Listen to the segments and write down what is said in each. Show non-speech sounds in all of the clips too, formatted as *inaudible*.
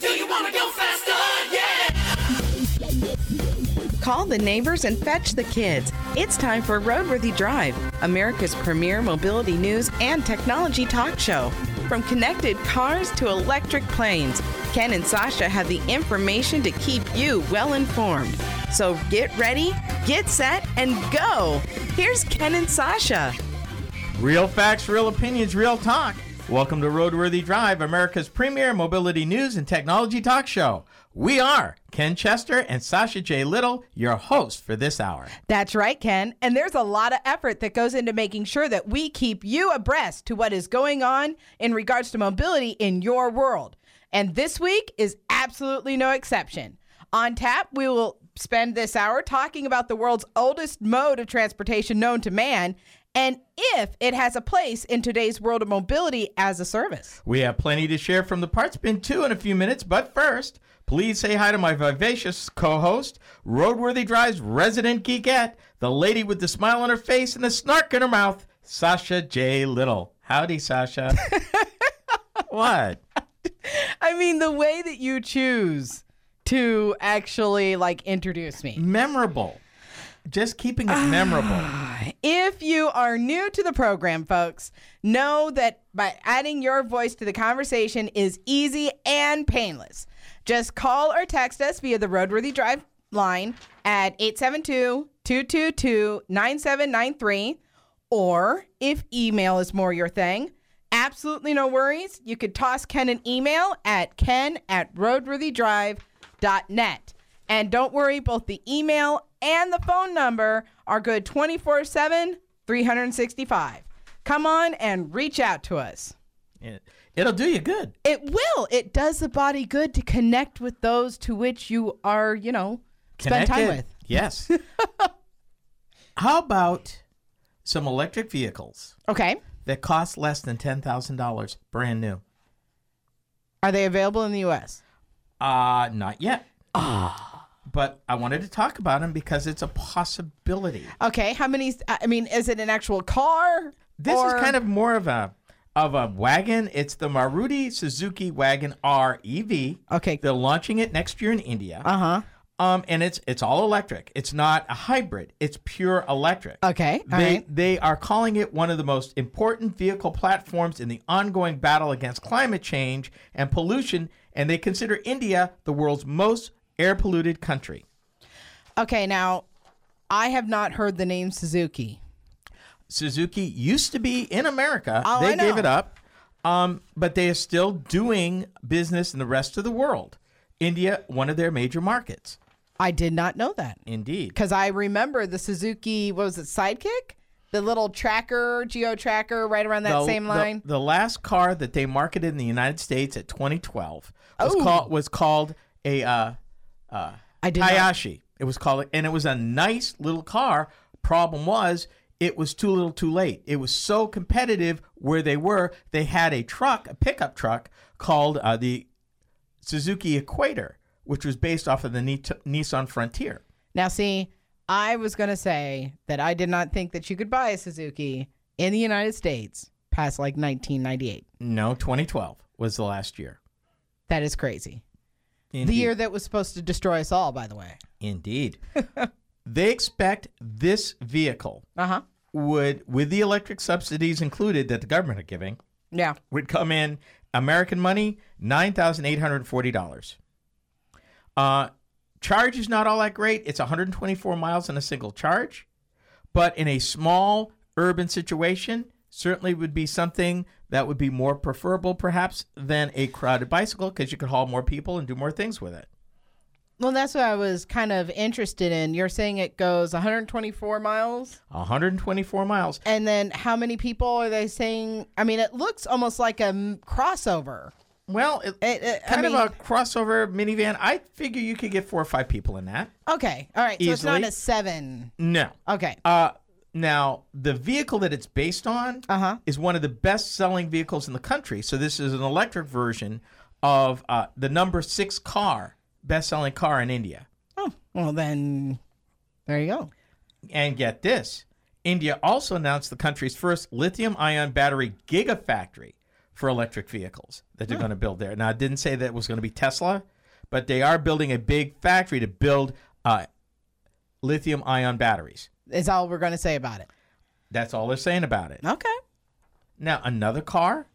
Do you want to go faster? Yeah. Call the neighbors and fetch the kids. It's time for Roadworthy Drive, America's premier mobility news and technology talk show. From connected cars to electric planes, Ken and Sasha have the information to keep you well informed. So get ready, get set, and go. Here's Ken and Sasha. Real facts, real opinions, real talk. Welcome to Roadworthy Drive, America's premier mobility news and technology talk show. We are Ken Chester and Sasha J. Little, your hosts for this hour. That's right, Ken. And there's a lot of effort that goes into making sure that we keep you abreast to what is going on in regards to mobility in your world. And this week is absolutely no exception. On tap, we will spend this hour talking about the world's oldest mode of transportation known to man and if it has a place in today's world of mobility as a service. We have plenty to share from the parts bin too in a few minutes, but first, please say hi to my vivacious co-host, Roadworthy Drive's resident geekette, the lady with the smile on her face and the snark in her mouth, Sasha J. Little. Howdy, Sasha. *laughs* what? I mean, the way that you choose to actually like introduce me. Memorable. Just keeping it memorable. Ah, if you are new to the program, folks, know that by adding your voice to the conversation is easy and painless. Just call or text us via the Roadworthy Drive line at 872 222 9793. Or if email is more your thing, absolutely no worries. You could toss Ken an email at ken at roadworthydrive.net. And don't worry, both the email and the phone number are good 24 7, 365. Come on and reach out to us. It, it'll do you good. It will. It does the body good to connect with those to which you are, you know, spend time with. Yes. *laughs* How about some electric vehicles Okay. that cost less than $10,000 brand new? Are they available in the U.S.? Uh, not yet. But I wanted to talk about them because it's a possibility. Okay. How many? I mean, is it an actual car? This Or- is kind of more of a of a wagon. It's the Maruti Suzuki Wagon R EV. Okay. They're launching it next year in India. Uh huh. Um, and it's it's all electric. It's not a hybrid. It's pure electric. Okay. All They right. they are calling it one of the most important vehicle platforms in the ongoing battle against climate change and pollution, and they consider India the world's most air polluted country. Okay. Now, I have not heard the name Suzuki. Suzuki used to be in America. Oh, they I gave it up. Um, but they are still doing business in the rest of the world. India, one of their major markets. I did not know that Indeed. because I remember the Suzuki. What was it? Sidekick. The little tracker, geo tracker, right around that the, same line. The, last car that they marketed in the United States at 2012 was Oh. called was called a uh, uh, I did not- Kizashi. It was called, and it was a nice little car. Problem was, it was too little, too late. It was so competitive where they were. They had a truck, a pickup truck called uh, the Suzuki Equator, which was based off of the Ni- Nissan Frontier. Now, see, I was going to say that I did not think that you could buy a Suzuki in the United States past like 1998. No, 2012 was the last year. That is crazy. The year that was supposed to destroy us all, by the way. Indeed. *laughs* they expect this vehicle Uh huh. would, with the electric subsidies included that the government are giving, Yeah. would come in American money nine thousand eight hundred forty dollars. Uh, charge is not all that great. It's 124 miles in a single charge, but in a small urban situation, certainly would be something that would be more preferable, perhaps, than a crowded bicycle because you could haul more people and do more things with it. Well, that's what I was kind of interested in. You're saying it goes 124 miles, 124 miles. and then how many people are they saying? I mean, it looks almost like a m- crossover. Well, it, It- it- I kind mean- of a crossover minivan. I figure you could get four or five people in that. Okay, all right. Easily. So it's not a seven. No. Okay. Uh, now the vehicle that it's based on Uh-huh. is one of the best-selling vehicles in the country. So this is an electric version of uh, the number six car, best-selling car in India. Oh, well then, there you go. And get this, India also announced the country's first lithium-ion battery gigafactory for electric vehicles that they're going to build there. Now, I didn't say that it was going to be Tesla, but they are building a big factory to build uh, lithium ion batteries. Is all we're going to say about it. That's all they're saying about it. Okay. Now, another car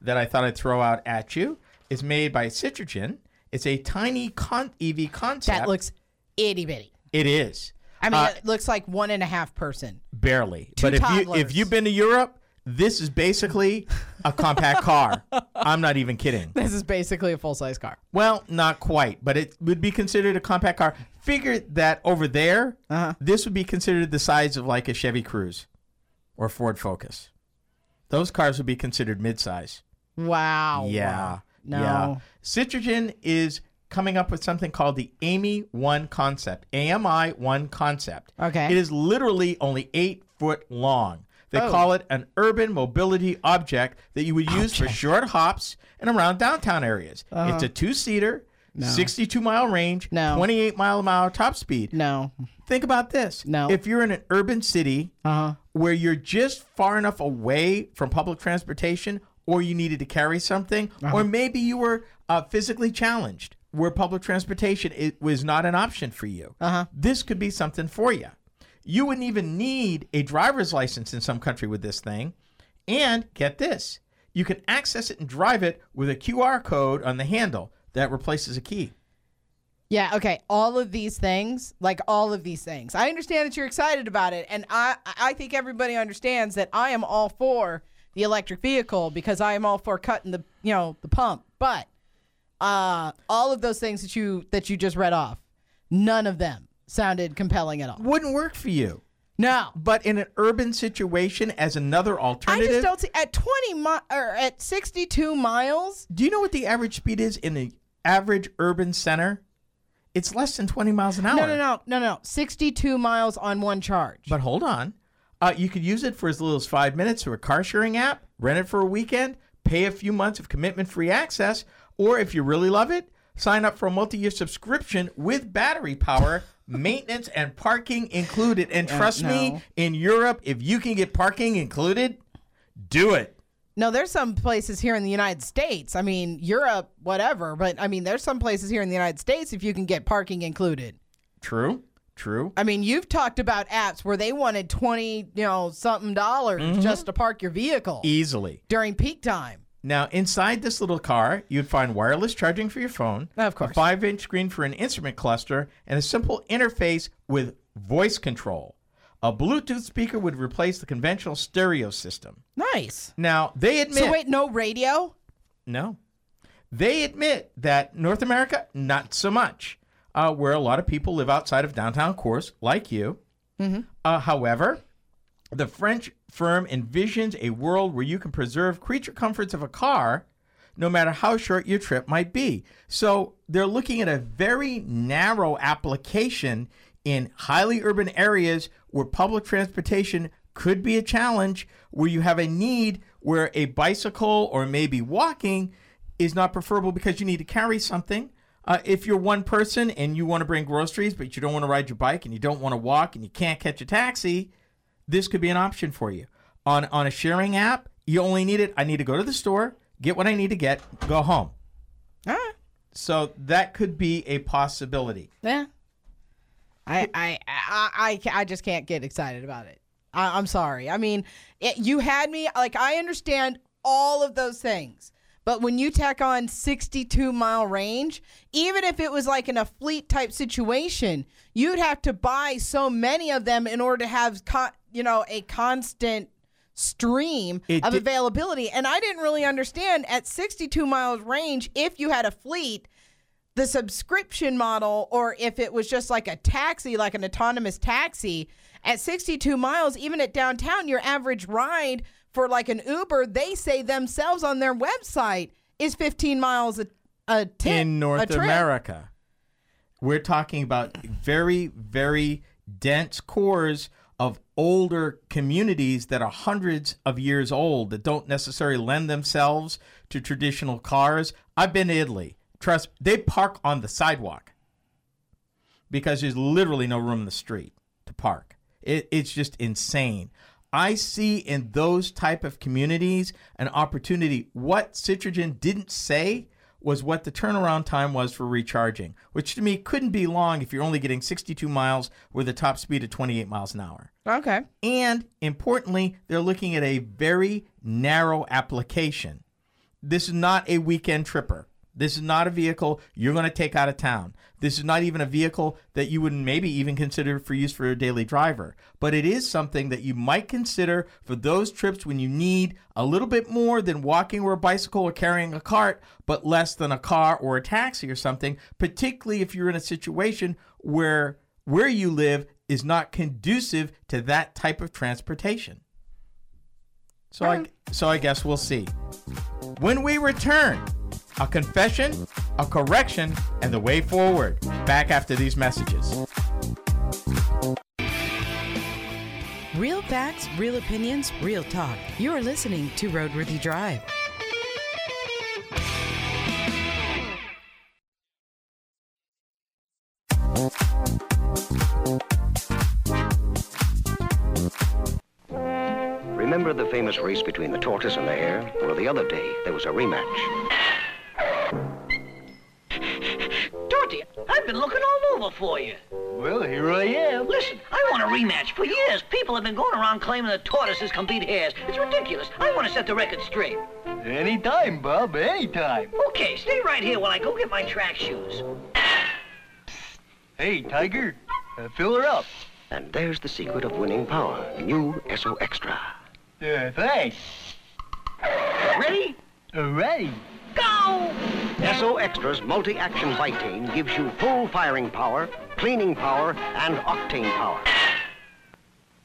that I thought I'd throw out at you is made by Citroën. It's a tiny con- EV concept. That looks itty bitty. It is. I mean, Uh, it looks like one and a half person. barely. Two but if you if you've been to Europe, this is basically a compact car. I'm not even kidding. This is basically a full size car. Well, not quite, but it would be considered a compact car. Figure that over there, Uh-huh. this would be considered the size of like a Chevy Cruze or Ford Focus. Those cars would be considered midsize. Wow. Yeah. No. Yeah. Citroën is coming up with something called the AMI 1 concept. AMI 1 concept. Okay. It is literally only eight foot long. They Oh. call it an urban mobility object that you would use for short hops and around downtown areas. It's a two seater, 62 mile range, Uh-huh. No. 28 mile an hour top speed. No. Think about this. No. If you're in an urban city Uh huh. where you're just far enough away from public transportation or you needed to carry something or maybe you were uh, physically challenged where public transportation it was not an option for you Uh-huh. this could be something for you you wouldn't even need a driver's license in some country with this thing and get this you can access it and drive it with a qr code on the handle that replaces a key Yeah, okay. All of these things, like all of these things. I understand that you're excited about it, and I I think everybody understands that I am all for the electric vehicle because I am all for cutting the you know the pump. But uh all of those things that you that you just read off, none of them sounded compelling at all. wouldn't work for you No. but in an urban situation as another alternative. I just don't see at 20 mi- or at 62 miles. Do you know what the average speed is in the average urban center? It's less than 20 miles an hour. No, no, no, no, no. 62 miles on one charge. But hold on. Uh, you could use it for as little as five minutes through a car sharing app, rent it for a weekend, pay a few months of commitment free access, or if you really love it, sign up for a multi year subscription with battery power, maintenance, and parking included. And trust me, no. in Europe, if you can get parking included, do it. No, there's some places here in the United States. I mean, Europe, whatever, but I mean, there's some places here in the United States if you can get parking included. True. True. I mean, you've talked about apps where they wanted 20, you know, something dollars Mm-hmm. just to park your vehicle Easily. during peak time. Now, inside this little car, you'd find wireless charging for your phone, Of course. a five-inch screen for an instrument cluster, and a simple interface with voice control. A Bluetooth speaker would replace the conventional stereo system. Nice. Now, they admit So wait, no radio? no. They admit that North America, not so much, uh, where a lot of people live outside of downtown cores, like you. Uh, however, the French firm envisions a world where you can preserve creature comforts of a car no matter how short your trip might be. So they're looking at a very narrow application in highly urban areas where public transportation could be a challenge, where you have a need where a bicycle or maybe walking is not preferable because you need to carry something. Uh, if you're one person and you want to bring groceries, but you don't want to ride your bike and you don't want to walk and you can't catch a taxi, this could be an option for you. On on a sharing app, you only need it. I need to go to the store, get what I need to get, go home. All right. So that could be a possibility. Yeah. I, I, I, I, I just can't get excited about it. I, I'm sorry. I mean, it, you had me, like, I understand all of those things. But when you tack on 62 mile range, even if it was like in a fleet type situation, you'd have to buy so many of them in order to have, con- you know, a constant stream It of availability. And I didn't really understand at 62 miles range, if you had a fleet, the subscription model or if it was just like a taxi, like an autonomous taxi at 62 miles, even at downtown, your average ride for like an Uber, they say themselves on their website is 15 miles a, a tip, in North. America. We're talking about very, very dense cores of older communities that are hundreds of years old that don't necessarily lend themselves to traditional cars. I've been to Italy. Trust, they park on the sidewalk because there's literally no room in the street to park. It, it's just insane. I see in those type of communities an opportunity. What Citroën didn't say was what the turnaround time was for recharging, which to me couldn't be long if you're only getting 62 miles with a top speed of 28 miles an hour. Okay. And importantly, they're looking at a very narrow application. This is not a weekend tripper. This is not a vehicle you're going to take out of town. This is not even a vehicle that you would maybe even consider for use for a daily driver. But it is something that you might consider for those trips when you need a little bit more than walking or a bicycle or carrying a cart, but less than a car or a taxi or something, particularly if you're in a situation where where you live is not conducive to that type of transportation. So I mm. so I guess we'll see. When we return, a confession, a correction, and the way forward. Back after these messages. Real facts, real opinions, real talk. You're listening to Roadworthy Drive. Remember the famous race between the tortoise and the hare? Well, the other day, there was a rematch. Been looking all over for you. Well, here I am. Listen, I want a rematch. For years, people have been going around claiming that tortoises can beat hares. It's ridiculous. I want to set the record straight. Anytime, Bob, anytime. Okay, stay right here while I go get my track shoes. Hey, Tiger, uh, fill her up. And there's the secret of winning power. New Esso Extra. Uh, thanks. Ready? Alrighty. Go! Esso Extra's multi-action Vitane gives you full firing power, cleaning power, and octane power.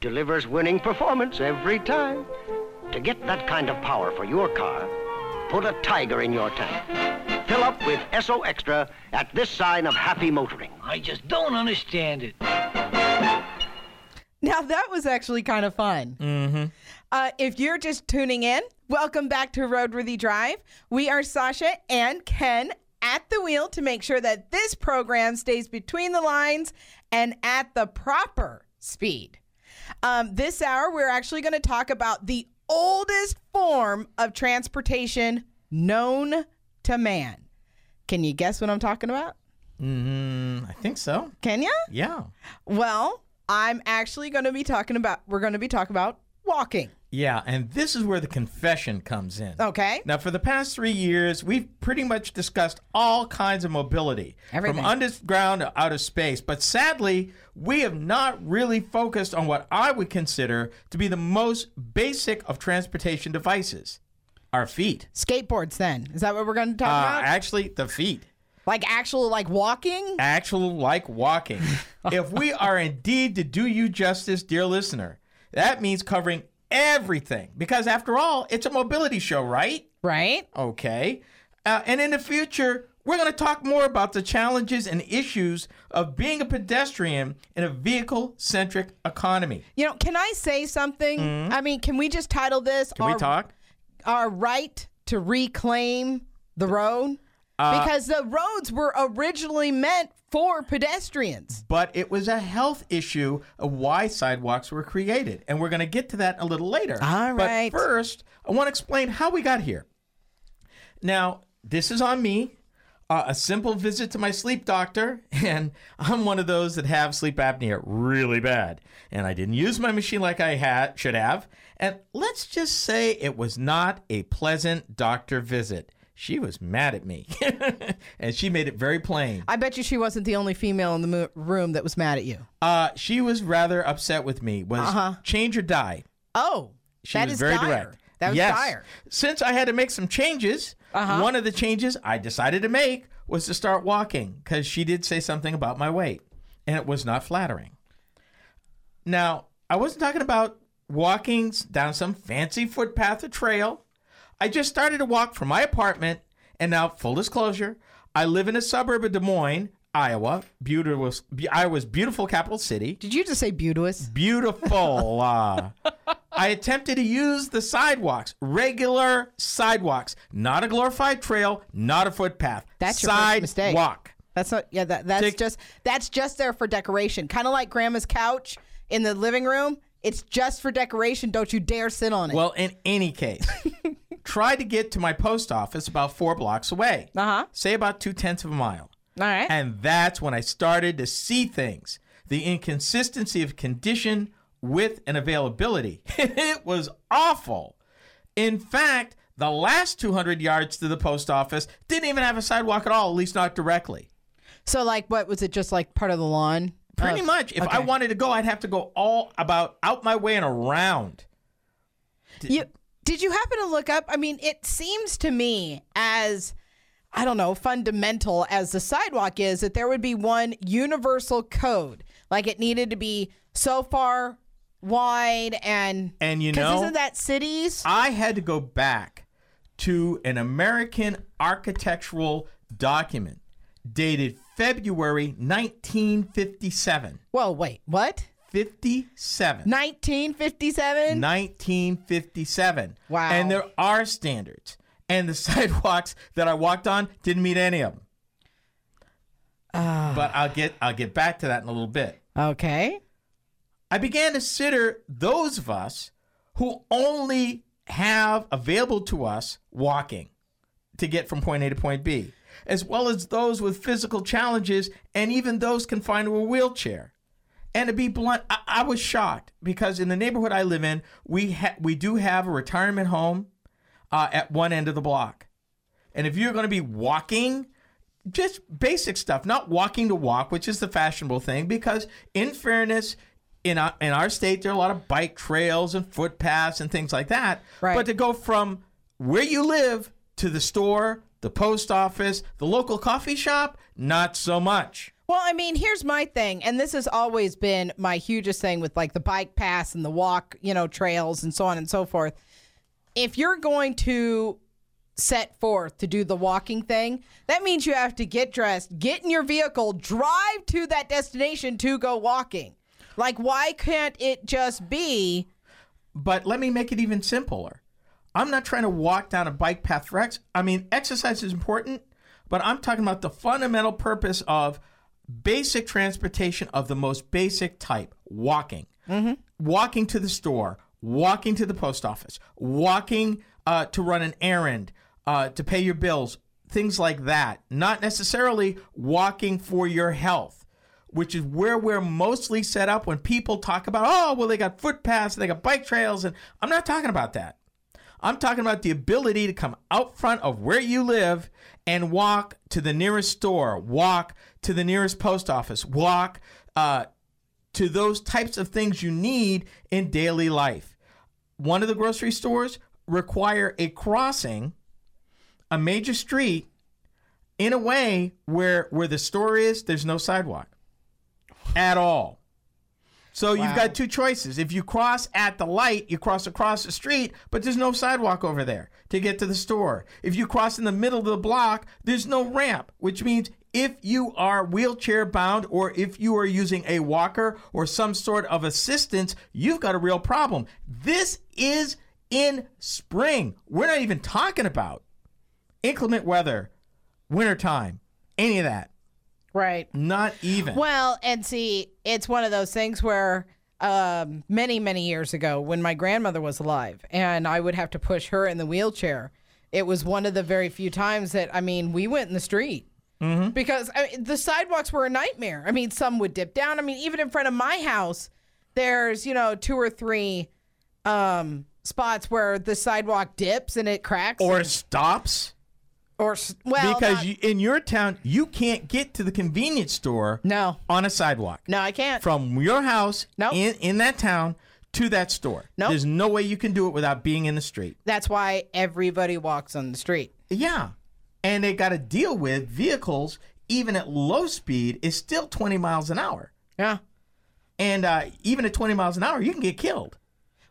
Delivers winning performance every time. To get that kind of power for your car, put a Tiger in your tank. Fill up with Esso Extra at this sign of happy motoring. I just don't understand it. Now that was actually kind of fun. Mm-hmm. Uh, if you're just tuning in, welcome back to Roadworthy Drive. We are Sasha and Ken at the wheel to make sure that this program stays between the lines and at the proper speed. Um, this hour, we're actually going to talk about the oldest form of transportation known to man. Can you guess what I'm talking about? Mm, I think so. Can you? Yeah. Well, I'm actually going to be talking about, we're going to be talking about walking. Yeah, and this is where the confession comes in. Okay. Now, for the past three years, we've pretty much discussed all kinds of mobility Everything. from underground to outer space. But sadly, we have not really focused on what I would consider to be the most basic of transportation devices our feet. Skateboards, then. Is that what we're going to talk Uh, about? actually, the feet. like actual, like walking? Actual like walking. *laughs* if we are indeed to do you justice, dear listener, that means covering everything. Because after all, it's a mobility show, right? Right? Okay. Uh, and in the future, we're going to talk more about the challenges and issues of being a pedestrian in a vehicle centric economy. You know, can I say something? I mean, can we just title this Mm-hmm. Can we talk? our right to reclaim the road? Uh, because the roads were originally meant for pedestrians. But it was a health issue of why sidewalks were created. And we're going to get to that a little later. All right. But first, I want to explain how we got here. Now, this is on me. Uh, a simple visit to my sleep doctor, *laughs* and I'm one of those that have sleep apnea really bad. And I didn't use my machine like I had should have. And let's just say it was not a pleasant doctor visit. She was mad at me, *laughs* and she made it very plain. I bet you she wasn't the only female in the mo- room that was mad at you. Uh, she was rather upset with me. Was Uh-huh. change or die. Oh, She that was is very dire. direct. That was yes. dire. Since I had to make some changes, Uh-huh. one of the changes I decided to make was to start walking because she did say something about my weight, and it was not flattering. Now, I wasn't talking about walking down some fancy footpath or trail. I just started to walk from my apartment, and now, full disclosure, I live in a suburb of Des Moines, Iowa. Beautiful, be- Iowa's beautiful capital city Did you just say beauteous? beautiful. Uh, *laughs* I attempted to use the sidewalks, regular sidewalks, not a glorified trail, not a footpath. That's your first mistake. Sidewalk. That's not. Yeah, that, that's just that's just there for decoration. Kind of like Grandma's couch in the living room. It's just for decoration. Don't you dare sit on it. Well, in any case, *laughs* try to get to my post office about four blocks away. Uh-huh. Say about two tenths of a mile. All right. And that's when I started to see things the inconsistency of condition, width, and availability. *laughs* it was awful. In fact, the last 200 yards to the post office didn't even have a sidewalk at all, at least not directly. so, like, what was it? Just like part of the lawn? Pretty Oh, much. If I wanted to go, I'd have to go all about out my way and around. You did you happen to look up? I mean, it seems to me as I don't know, fundamental as the sidewalk is that there would be one universal code. Like it needed to be so far wide and And you 'cause know, isn't that cities? I had to go back to an American architectural document dated February 1957. Well, wait, what? 57. 1957? 1957. Wow. And there are standards. And the *laughs* sidewalks that I walked on didn't meet any of them. Ah. But I'll get I'll get back to that in a little bit. Okay. I began to consider those of us who only have available to us walking to get from point A to point B, as well as those with physical challenges and even those confined to a wheelchair. And to be blunt, I, I was shocked because in the neighborhood I live in, we ha- we do have a retirement home uh, at one end of the block. And if you're going to be walking, just basic stuff, not walking to walk, which is the fashionable thing, because in fairness, in our, in our state, there are a lot of bike trails and footpaths and things like that. Right. But to go from where you live to the store, the post office, the local coffee shop, not so much. Well, I mean, here's my thing, and this has always been my hugest thing with like the bike paths and the walk, you know, trails and so on and so forth. If you're going to set forth to do the walking thing, that means you have to get dressed, get in your vehicle, drive to that destination to go walking. Like, why can't it just be? But let me make it even simpler. I'm not trying to walk down a bike path for ex. I mean, exercise is important, but I'm talking about the fundamental purpose of basic transportation of the most basic type walking. Walking to the store, walking to the post office, walking uh, to run an errand, uh, to pay your bills, things like that. Not necessarily walking for your health which is where we're mostly set up when people talk about, oh, well, they got footpaths, they got bike trails, and I'm not talking about that. I'm talking about the ability to come out front of where you live and walk to the nearest store, walk to the nearest post office, walk uh, to those types of things you need in daily life. One of the grocery stores require a crossing, a major street, in a way where where the store is, there's no sidewalk at all. So you've got two choices. If you cross at the light, you cross across the street, but there's no sidewalk over there to get to the store. If you cross in the middle of the block, there's no ramp, which means if you are wheelchair bound or if you are using a walker or some sort of assistance, you've got a real problem. This is in spring. We're not even talking about inclement weather, wintertime, any of that. Right. Not even. Well, and see, it's one of those things where um, many, many years ago, when my grandmother was alive and I would have to push her in the wheelchair, it was one of the very few times that, I mean, we went in the street. Mm-hmm. Because I mean, the sidewalks were a nightmare. I mean, some would dip down. I mean, even in front of my house, there's, you know, two or three um, spots where the sidewalk dips and it cracks. or and- stops. Or well, because not- you, in your town you can't get to the convenience store No. on a sidewalk no, I can't. from your house Nope. in, in that town to that store Nope. there's no way you can do it without being in the street That's why everybody walks on the street. yeah and they got to deal with vehicles even at low speed is still 20 miles an hour Yeah. and uh, even at 20 miles an hour you can get killed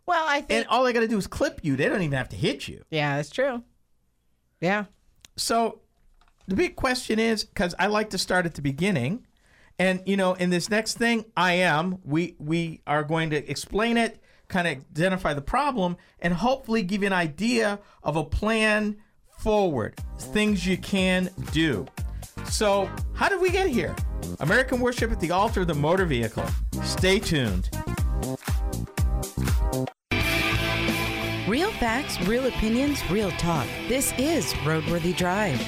Well, I think. and all they got to do is clip you they don't even have to hit you yeah, that's true. Yeah. So the big question is because I like to start at the beginning, and you know, in this next thing, I am we we are going to explain it, kind of identify the problem, and hopefully give you an idea of a plan forward, things you can do. So, how did we get here? American worship at the altar of the motor vehicle. Stay tuned. Real facts, real opinions, real talk. This is Roadworthy Drive.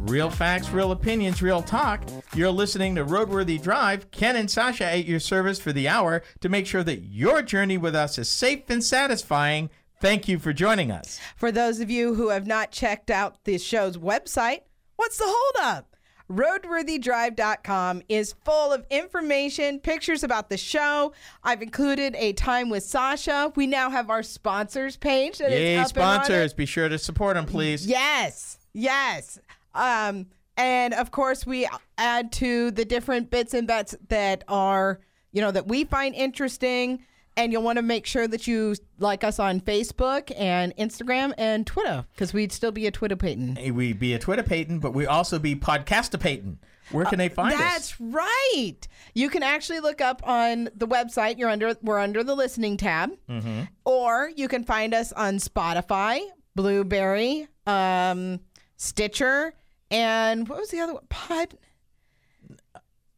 Real facts, real opinions, real talk. You're listening to Roadworthy Drive. Ken and Sasha at your service for the hour to make sure that your journey with us is safe and satisfying. Thank you for joining us. For those of you who have not checked out this show's website, what's the holdup? Roadworthydrive.com is full of information, pictures about the show. I've included a time with Sasha. We now have our sponsors page. That is Yay, up and running. sponsors. Be sure to support them, please. Yes, yes. Um, and of course, we add to the different bits and bets that are, you know, that we find interesting. And you'll want to make sure that you like us on Facebook and Instagram and Twitter because we'd still be a Twitter Peyton. Hey, We be a Twitter Peyton, but we also be Podcasta Peyton. Where can they find us? That's right. You can actually look up on the website. You're under we're under the listening tab, Mm-hmm. or you can find us on Spotify, Blubrry, um, Stitcher, and what was the other one? Pod.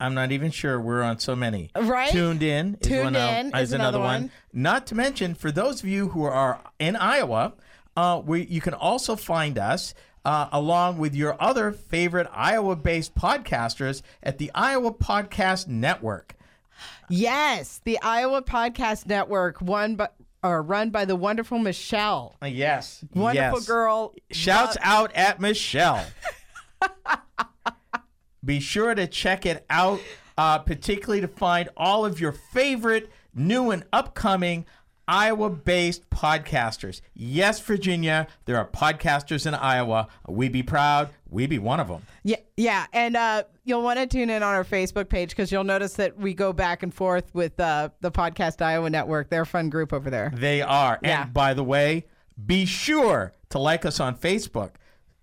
I'm not even sure. We're on so many. Right? Tuned in is, Tuned one In is another one. Not to mention, for those of you who are in Iowa, uh, we, you can also find us uh, along with your other favorite Iowa-based podcasters at the Iowa Podcast Network. Yes, the Iowa Podcast Network, one by, or run by the wonderful Michelle. Yes, Wonderful yes. girl. Shouts Lo- out at Michelle. *laughs* Be sure to check it out, uh, particularly to find all of your favorite new and upcoming Iowa based podcasters. Yes, Virginia, there are podcasters in Iowa. We be proud. We be one of them. Yeah, yeah, and uh, you'll want to tune in on our Facebook page because you'll notice that we go back and forth with uh, the Podcast Iowa Network. They're a fun group over there. They are. Yeah. And by the way, be sure to like us on Facebook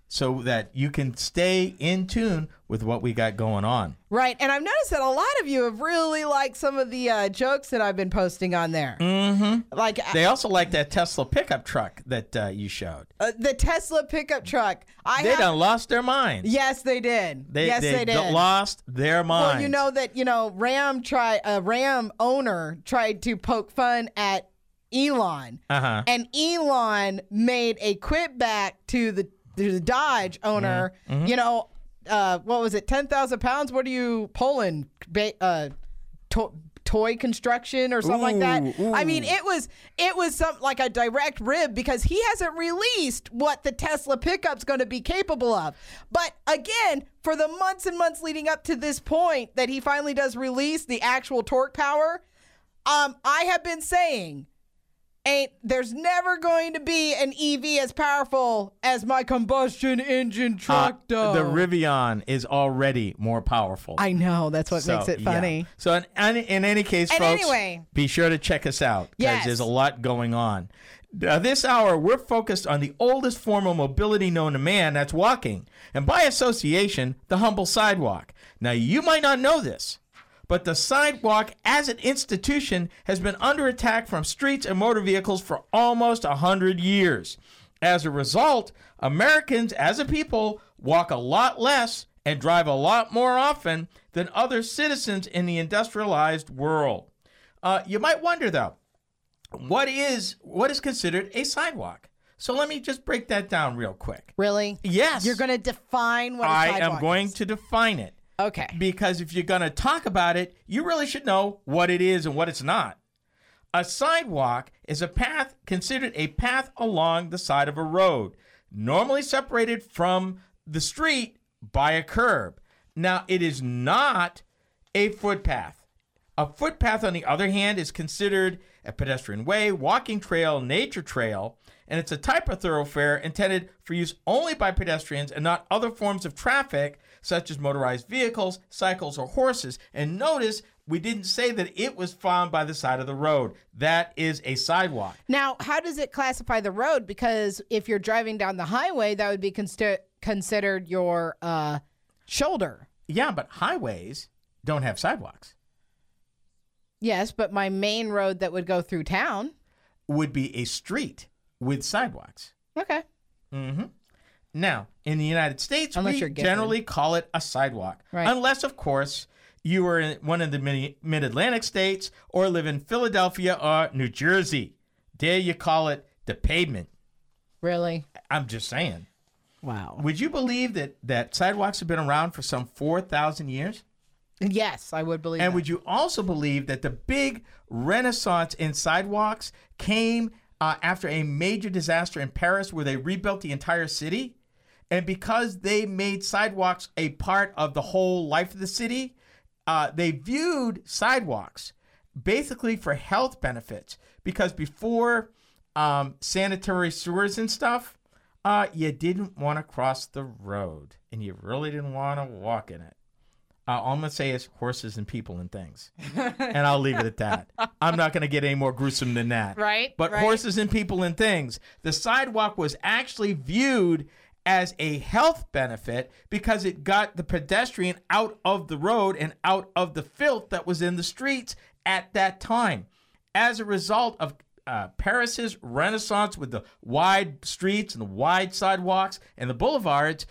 so that you can stay in tune with what we got going on. Right, and I've noticed that a lot of you have really liked some of the uh, jokes that I've been posting on there. Mm-hmm. Like uh, They also like that Tesla pickup truck that uh, you showed. uh, the Tesla pickup truck. I They have, done lost their minds. Yes, they did. They, yes, they, they, did. lost their minds. Well, you know that you know Ram try a Ram owner tried to poke fun at Elon, Uh-huh. and Elon made a quip back to the the Dodge owner. Mm-hmm. You know, uh, what was it? Ten thousand pounds. What are you pulling? Ba- uh, to- toy construction or something like that. Ooh, I mean, it was it was some like a direct rib because he hasn't released what the Tesla pickup's going to be capable of. But again, for the months and months leading up to this point that he finally does release the actual torque power, um, I have been saying. Ain't there's never going to be an EV as powerful as my combustion engine Uh, truck does. the Rivian is already more powerful. I know that's what So, makes it yeah. funny. So in, in, in any case, And folks, anyway. be sure to check us out because Yes. there's a lot going on. Uh, this hour, we're focused on the oldest form of mobility known to man, that's walking, and by association, the humble sidewalk. Now, you might not know this, but the sidewalk as an institution has been under attack from streets and motor vehicles for almost a hundred years. As a result, Americans as a people walk a lot less and drive a lot more often than other citizens in the industrialized world. Uh, you might wonder though, what is what is considered a sidewalk? So let me just break that down real quick. Really? Yes, You're going to define what a I sidewalk I am going is. to define it Okay. because if you're going to talk about it, you really should know what it is and what it's not. A sidewalk is a path considered a path along the side of a road, normally separated from the street by a curb. Now, it is not a footpath. A footpath, on the other hand, is considered a pedestrian way, walking trail, nature trail, and it's a type of thoroughfare intended for use only by pedestrians and not other forms of traffic, such as motorized vehicles, cycles, or horses. And notice we didn't say that it was found by the side of the road. That is a sidewalk. Now, how does it classify the road? Because if you're driving down the highway, that would be consider- considered your uh, shoulder. Yeah, but highways don't have sidewalks. Yes, but my main road that would go through town. Would be a street with sidewalks. Okay. Now, in the United States, Unless we generally call it a sidewalk. Right. Unless, of course, you are in one of the mid Atlantic states or live in Philadelphia or New Jersey. There you call it the pavement. Really? I'm just saying. Wow. Would you believe that, that sidewalks have been around for some 4,000 years? Yes, I would believe And that. would you also believe that the big renaissance in sidewalks came uh, after a major disaster in Paris where they rebuilt the entire city? And because they made sidewalks a part of the whole life of the city, uh, they viewed sidewalks basically for health benefits. Because before um, sanitary sewers and stuff, uh, you didn't want to cross the road and you really didn't want to walk in it. Uh, all I'm going to say is horses and people and things. and I'll leave it at that. I'm not going to get any more gruesome than that. Right, But right. horses and people and things. The sidewalk was actually viewed as a health benefit because it got the pedestrian out of the road and out of the filth that was in the streets at that time. As a result of uh, Paris's renaissance with the wide streets and the wide sidewalks and the boulevards,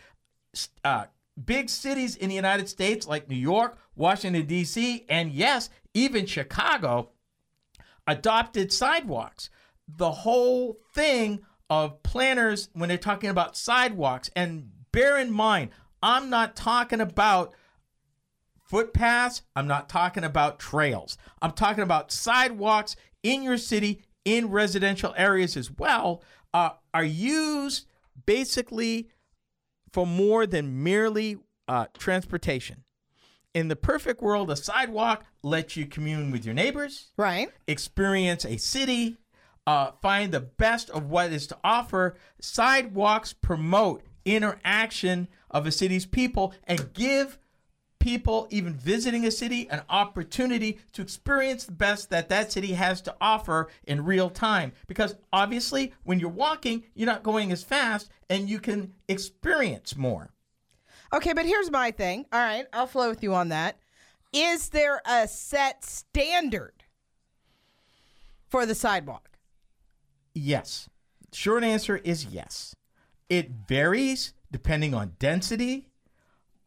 uh, big cities in the United States like New York, Washington, D.C., and yes, even Chicago adopted sidewalks. The whole thing of planners, when they're talking about sidewalks, and bear in mind, I'm not talking about footpaths, I'm not talking about trails. I'm talking about sidewalks in your city, in residential areas as well, uh, are used basically for more than merely uh, transportation. In the perfect world, a sidewalk lets you commune with your neighbors, right. experience a city, uh, find the best of what is to offer. Sidewalks promote interaction of a city's people and give people, even visiting a city, an opportunity to experience the best that that city has to offer in real time. Because obviously, when you're walking, you're not going as fast and you can experience more. Okay, but here's my thing. All right, I'll flow with you on that. Is there a set standard for the sidewalk? Yes. Short answer is yes. It varies depending on density.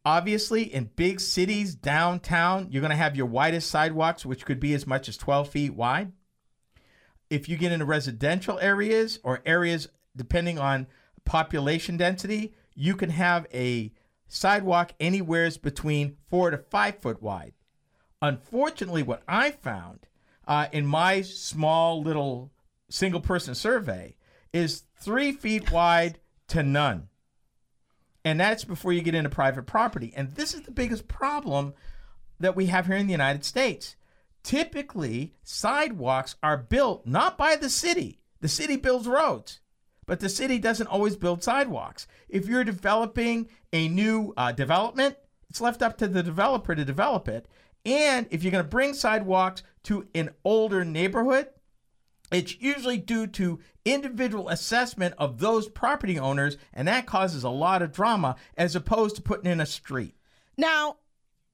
Obviously, in big cities, downtown, you're going to have your widest sidewalks, which could be as much as 12 feet wide. If you get into residential areas or areas depending on population density, you can have a sidewalk anywheres between four to five foot wide. Unfortunately, what I found uh, in my small little single person survey is three feet wide to none. And that's before you get into private property. And this is the biggest problem that we have here in the United States. Typically, sidewalks are built not by the city, the city builds roads, but the city doesn't always build sidewalks. If you're developing a new uh, development, it's left up to the developer to develop it. And if you're going to bring sidewalks to an older neighborhood, it's usually due to individual assessment of those property owners, and that causes a lot of drama as opposed to putting in a street. Now,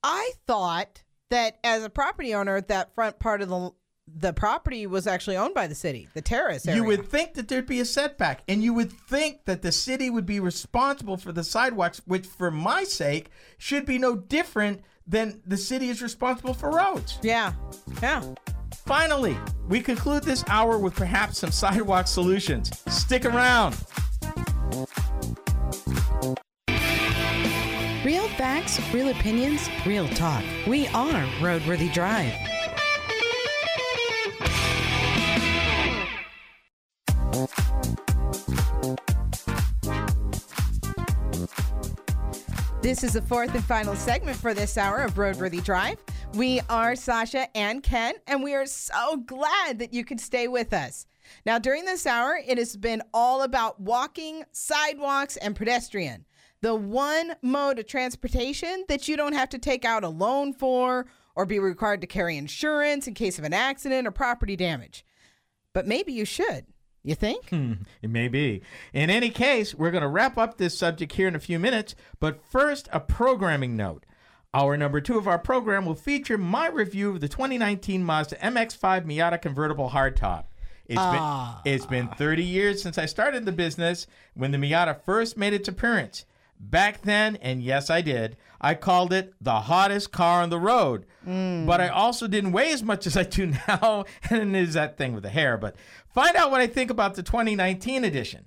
I thought that as a property owner, that front part of the the property was actually owned by the city, the terrace area. You would think that there'd be a setback, and you would think that the city would be responsible for the sidewalks, which, for my sake, should be no different than the city is responsible for roads. Yeah, yeah. Finally, we conclude this hour with perhaps some sidewalk solutions. Stick around. Real facts, real opinions, real talk. We are Roadworthy Drive. This is the fourth and final segment for this hour of Roadworthy Drive. We are Sasha and Ken, and we are so glad that you could stay with us. Now, during this hour, it has been all about walking, sidewalks, and pedestrian. The one mode of transportation that you don't have to take out a loan for or be required to carry insurance in case of an accident or property damage. But maybe you should. You think? Hmm, It may be. In any case, we're going to wrap up this subject here in a few minutes, but first, a programming note. Our number two of our program will feature my review of the 2019 Mazda MX5 Miata convertible hardtop. It's Ah. been it's been 30 years since I started the business when the Miata first made its appearance. Back then, and yes, I did, I called it the hottest car on the road. Mm. But I also didn't weigh as much *laughs* as I do now, and it is that thing with the hair. But find out what I think about the 2019 edition,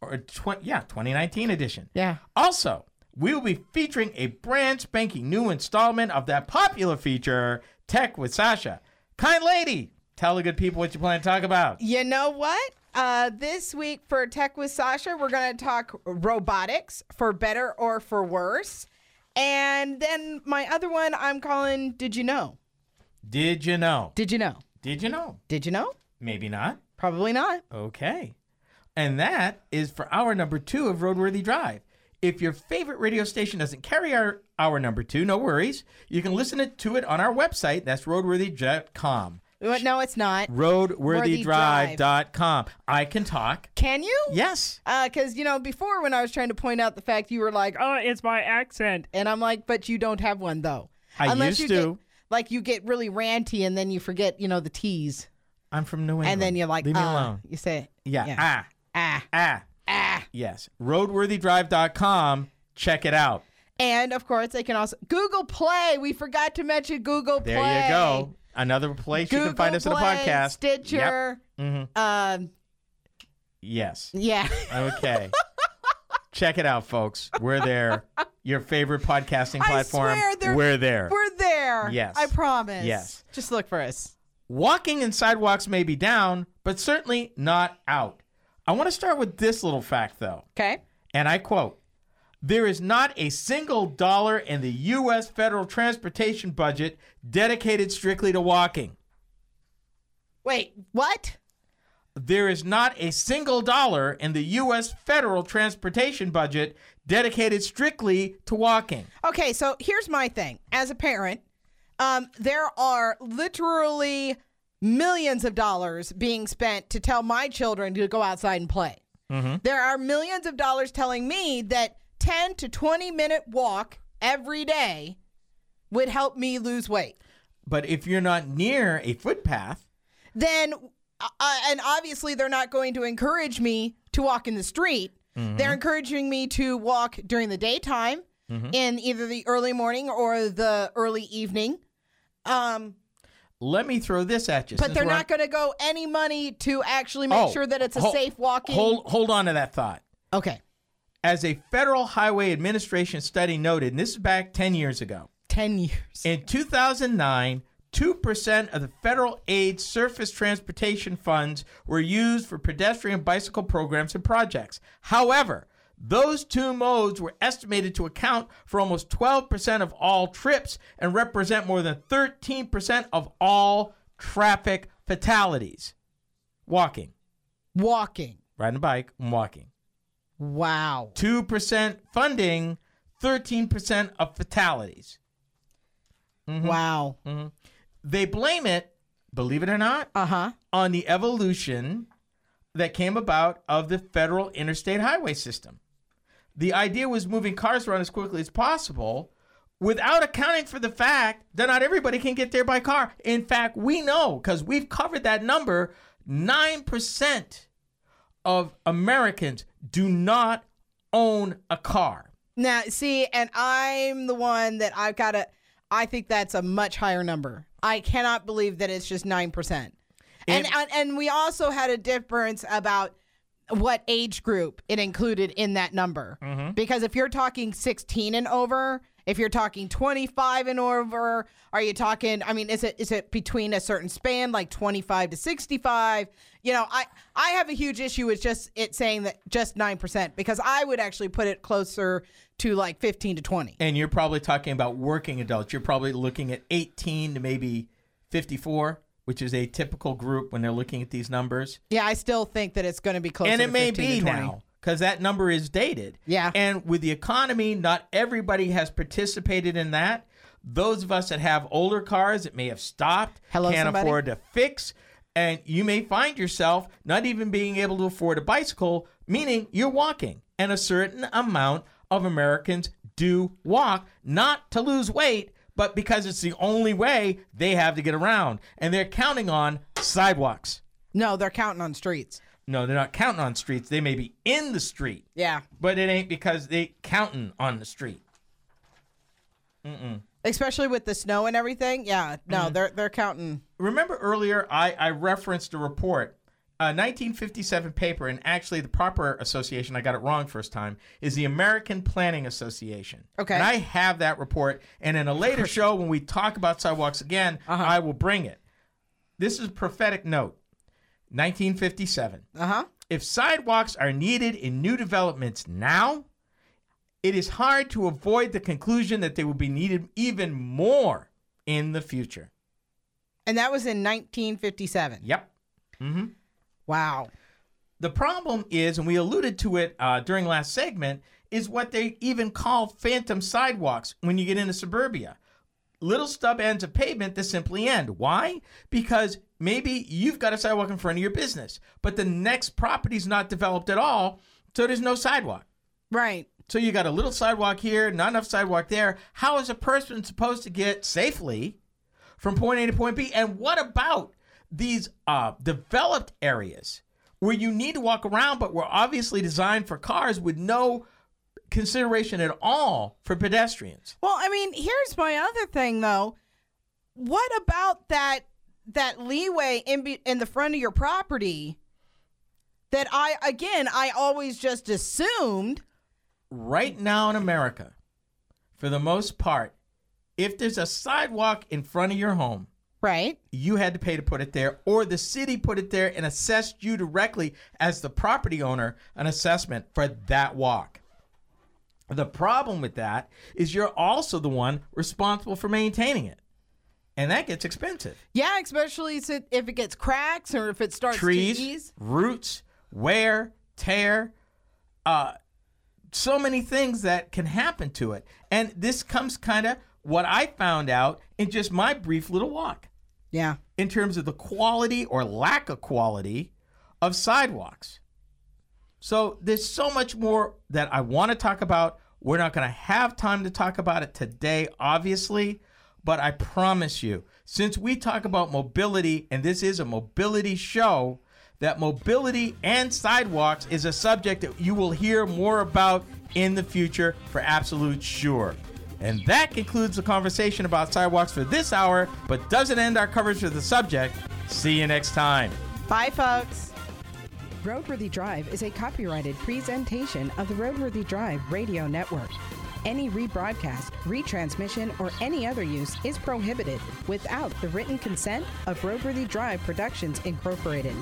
or tw- yeah, 2019 edition. Yeah. Also, we will be featuring a brand spanking new installment of that popular feature, Tech with Sasha. Kind lady, tell the good people what you plan to talk about. You know what? Uh, this week for Tech with Sasha, we're going to talk robotics for better or for worse. And then my other one, I'm calling Did You Know? Did you know? Did you know? Did you know? Did you know? Maybe not. Probably not. Okay. And that is for hour number two of Roadworthy Drive. If your favorite radio station doesn't carry our hour number two, no worries. You can listen to it on our website. That's roadworthy.com. No, it's not. Roadworthydrive.com. I can talk. Can you? Yes. Because, you know, before when I was trying to point out the fact you were like, oh, it's my accent. And I'm like, but you don't have one, though. I Unless used you to. Get, like, you get really ranty and then you forget, you know, the T's. I'm from New England. And then you're like, leave me uh, alone. You say, Yeah. Ah. ah, Ah. ah. Yes. Roadworthydrive.com. Check it out. And of course, they can also Google Play. We forgot to mention Google Play. There you go. Another place Google you can find us Play, in the podcast. Stitcher. Mhm. Um, Yes. yeah. Okay. *laughs* Check it out, folks. We're there. Your favorite podcasting platform. We're there. We're there. Yes. I promise. Yes. Just look for us. Walking and sidewalks may be down, but certainly not out. I want to start with this little fact, though. Okay. And I quote There is not a single dollar in the U.S. federal transportation budget dedicated strictly to walking. Wait, what? There is not a single dollar in the U.S. federal transportation budget dedicated strictly to walking. Okay, so here's my thing. As a parent, um, there are literally millions of dollars being spent to tell my children to go outside and play. There are millions of dollars telling me that 10 to 20 minute walk every day would help me lose weight. But if you're not near a footpath, Then, uh, uh, and obviously, they're not going to encourage me to walk in the street. They're encouraging me to walk during the daytime in either the early morning or the early evening. Um, let me throw this at you. but they're not going to go any money to actually make Oh, sure that it's a safe walking. Hold, hold on to that thought. okay, As a Federal Highway Administration study noted, and this is back 10 years ago, ten years. in 2009, 2% of the federal aid surface transportation funds were used for pedestrian bicycle programs and projects. However, those two modes were estimated to account for almost 12% of all trips and represent more than 13% of all traffic fatalities. Walking, walking. riding a bike, and walking. Wow. 2% funding, 13% of fatalities. Mm-hmm. Wow. They blame it, believe it or not, Uh huh. on the evolution that came about of the federal interstate highway system. The idea was moving cars around as quickly as possible without accounting for the fact that not everybody can get there by car. In fact, we know because we've covered that number 9% of Americans do not own a car. Now, see, and I'm the one that I've got to. I think that's a much higher number. I cannot believe that it's just nine percent. And, It- and and we also had a difference about what age group it included in that number. Mm-hmm. Because if you're talking 16 and over, if you're talking 25 and over, are you talking? I mean, is it is it between a certain span, like 25 to 65? You know, I I have a huge issue with just it saying that just nine percent because I would actually put it closer to like 15 to 20. And you're probably talking about working adults. You're probably looking at 18 to maybe 54, which is a typical group when they're looking at these numbers. Yeah, I still think that it's going to be closer. and to it may 15 be 20. now because that number is dated. Yeah. And with the economy, not everybody has participated in that. Those of us that have older cars that may have stopped, Hello, can't somebody? afford to fix, and you may find yourself not even being able to afford a bicycle, meaning you're walking. And a certain amount of Americans do walk, not to lose weight, but because it's the only way they have to get around. And they're counting on sidewalks. No, they're counting on streets. No, they're not counting on streets. They may be in the street, Yeah. but it ain't because they counting on the street. Mm. Especially with the snow and everything. Yeah. No, they're they're counting. Remember earlier I, I referenced a report, a 1957 paper, and actually the proper association, I got it wrong first time, is the American Planning Association. Okay. And I have that report, and in a later *laughs* show when we talk about sidewalks again, I will bring it. This is a prophetic note. 1957. Uh-huh. If sidewalks are needed in new developments now, it is hard to avoid the conclusion that they will be needed even more in the future. And that was in 1957. Yep. Mhm. Wow. The problem is, and we alluded to it uh, during last segment, is what they even call phantom sidewalks when you get into suburbia. Little stub ends of pavement that simply end. Why? Because maybe you've got a sidewalk in front of your business, but the next property's not developed at all, so there's no sidewalk. Right. So you got a little sidewalk here, not enough sidewalk there. How is a person supposed to get safely from point A to point B? And what about these uh, developed areas where you need to walk around, but were obviously designed for cars with no consideration at all for pedestrians? Well, I mean, here's my other thing though. What about that that leeway in be, in the front of your property that I again I always just assumed Right now in America, for the most part, if there's a sidewalk in front of your home, right? you had to pay to put it there, or the city put it there and assessed you directly as the property owner an assessment for that walk. The problem with that is you're also the one responsible for maintaining it. And that gets expensive. Yeah, especially if it- gets cracks or if it starts Trees, roots, wear, tear, uh, so many things that can happen to it. And this comes kind of what I found out in just my brief little walk. Yeah. in terms of the quality or lack of quality of sidewalks. So there's so much more that I want to talk about. We're not going to have time to talk about it today, obviously, but I promise you, since we talk about mobility, and this is a mobility show, that mobility and sidewalks is a subject that you will hear more about in the future for absolute sure. And that concludes the conversation about sidewalks for this hour, but doesn't end our coverage of the subject. See you next time. Bye folks. Roadworthy Drive is a copyrighted presentation of the Roadworthy Drive Radio Network. Any rebroadcast, retransmission, or any other use is prohibited without the written consent of Roadworthy Drive Productions Incorporated.